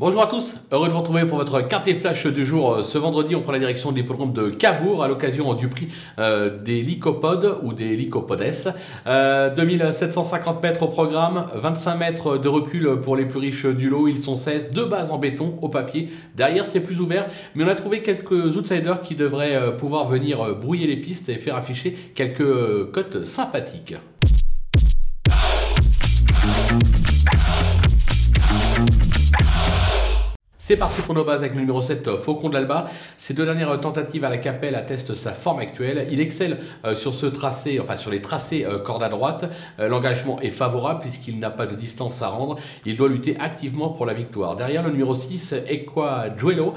Bonjour à tous, heureux de vous retrouver pour votre quintet flash du jour. Euh, ce vendredi, on prend la direction des programmes de Cabourg à l'occasion du prix euh, des lycopodes ou des lycopodes. Euh, 2750 mètres au programme, 25 mètres de recul pour les plus riches du lot. Ils sont 16, deux bases en béton au papier. Derrière, c'est plus ouvert, mais on a trouvé quelques outsiders qui devraient euh, pouvoir venir brouiller les pistes et faire afficher quelques cotes sympathiques. C'est parti pour nos bases avec le numéro 7, euh, Faucon de l'Alba. Ces deux dernières tentatives à la Capelle attestent sa forme actuelle. Il excelle euh, sur ce tracé, enfin sur les tracés euh, corde à droite. L'engagement est favorable puisqu'il n'a pas de distance à rendre. Il doit lutter activement pour la victoire. Derrière le numéro 6, Equa Duello,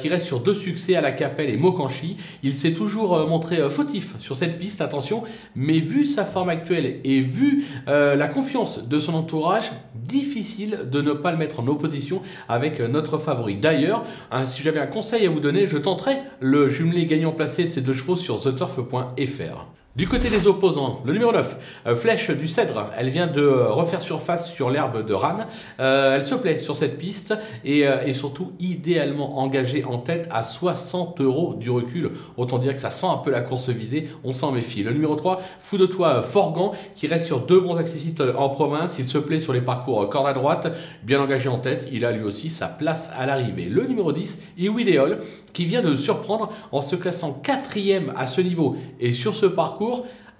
qui reste sur deux succès à la Capelle et Mokanchi. Il s'est toujours montré fautif sur cette piste, attention, mais vu sa forme actuelle et vu la confiance de son entourage, difficile de ne pas le mettre en opposition avec notre D'ailleurs, hein, si j'avais un conseil à vous donner, je tenterais le jumelé gagnant placé de ces deux chevaux sur theturf.fr. Du côté des opposants, le numéro 9, euh, Flèche du Cèdre, elle vient de euh, refaire surface sur l'herbe de Rannes. Euh, elle se plaît sur cette piste et, et, surtout idéalement engagée en tête à 60 euros du recul. Autant dire que ça sent un peu la course visée, on s'en méfie. Le numéro 3, Fou de toi Forgan, qui reste sur deux bons accessites en province. Il se plaît sur les parcours corde à droite, bien engagé en tête. Il a lui aussi sa place à l'arrivée. Le numéro 10, Iwidéol, qui vient de surprendre en se classant quatrième à ce niveau et sur ce parcours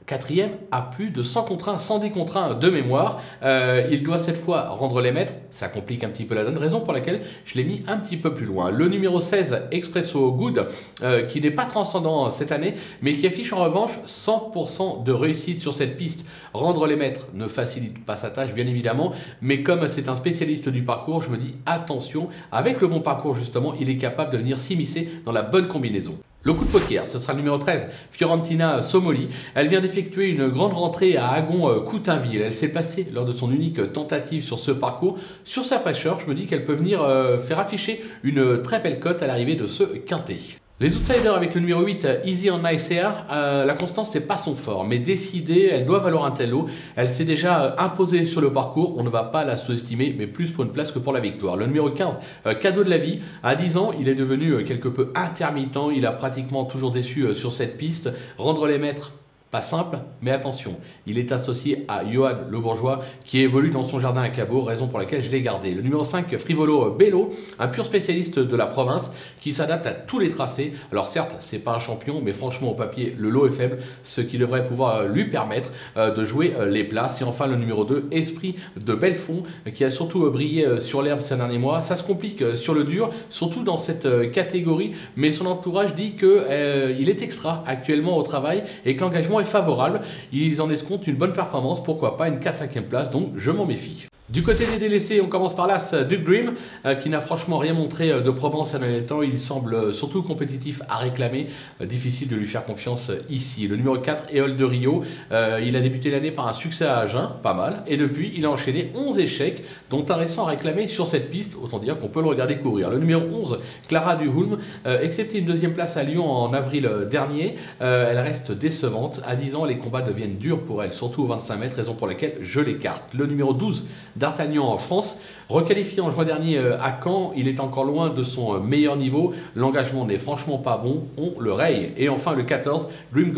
Quatrième à plus de 100 contre 1, 110 contre 1 de mémoire. Euh, il doit cette fois rendre les mètres. Ça complique un petit peu la donne, raison pour laquelle je l'ai mis un petit peu plus loin. Le numéro 16, Expresso Good, euh, qui n'est pas transcendant cette année, mais qui affiche en revanche 100% de réussite sur cette piste. Rendre les mètres ne facilite pas sa tâche, bien évidemment, mais comme c'est un spécialiste du parcours, je me dis attention, avec le bon parcours justement, il est capable de venir s'immiscer dans la bonne combinaison. Le coup de poker, ce sera le numéro 13, Fiorentina Somoli. Elle vient d'effectuer une grande rentrée à Agon-Coutainville. Elle s'est passée lors de son unique tentative sur ce parcours. Sur sa fraîcheur, je me dis qu'elle peut venir euh, faire afficher une très belle cote à l'arrivée de ce quintet. Les outsiders avec le numéro 8, Easy on Air, euh, la constance n'est pas son fort, mais décidée, elle doit valoir un tel lot. Elle s'est déjà euh, imposée sur le parcours, on ne va pas la sous-estimer, mais plus pour une place que pour la victoire. Le numéro 15, euh, Cadeau de la vie, à 10 ans, il est devenu quelque peu intermittent, il a pratiquement toujours déçu sur cette piste. Rendre les maîtres pas simple, mais attention, il est associé à Johan Le Bourgeois qui évolue dans son jardin à Cabot, raison pour laquelle je l'ai gardé. Le numéro 5, Frivolo Bello, un pur spécialiste de la province qui s'adapte à tous les tracés. Alors certes, c'est pas un champion, mais franchement au papier, le lot est faible, ce qui devrait pouvoir lui permettre euh, de jouer euh, les places. Et enfin le numéro 2, Esprit de Belfond, qui a surtout euh, brillé sur l'herbe ces derniers mois. Ça se complique sur le dur, surtout dans cette catégorie, mais son entourage dit qu'il est extra actuellement au travail et que l'engagement est favorable. Ils en escomptent une bonne performance, pourquoi pas une 4-5e place, donc je m'en méfie. Du côté des délaissés, on commence par l'As Duke Dream, euh, qui n'a franchement rien montré euh, de probant ces derniers temps. Il semble euh, surtout compétitif à réclamer. difficile de lui faire confiance ici. Le numéro 4, Eol de Rio. il a débuté l'année par un succès à Agen, pas mal. Et depuis, il a enchaîné 11 échecs, dont un récent réclamé sur cette piste. Autant dire qu'on peut le regarder courir. Le numéro 11, Clara Duhulm, excepté une deuxième place à Lyon en avril dernier, elle reste décevante. À 10 ans, les combats deviennent durs pour elle, surtout au 25 mètres, raison pour laquelle je l'écarte. Le numéro 12, D'Artagnan en France. Requalifié en juin dernier euh, à Caen, il est encore loin de son euh, meilleur niveau. L'engagement n'est franchement pas bon, on le raye. Et enfin le 14, Dream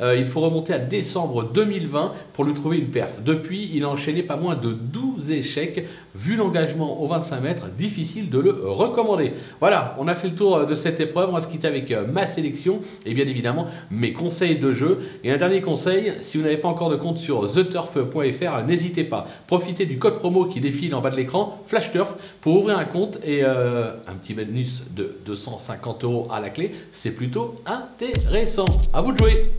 euh, il faut remonter à décembre 2020 pour lui trouver une perf. Depuis, il a enchaîné pas moins de 12 échecs. Vu l'engagement au 25 mètres, difficile de le recommander. Voilà, on a fait le tour de cette épreuve. On va se quitter avec ma sélection et bien évidemment mes conseils de jeu. Et un dernier conseil, si vous n'avez pas encore de compte sur theturf.fr, n'hésitez pas. Profitez du code promo qui défile en bas de l'écran, Flash Turf, pour ouvrir un compte et euh, un petit bonus de 250 euros à la clé. C'est plutôt intéressant. À vous de jouer.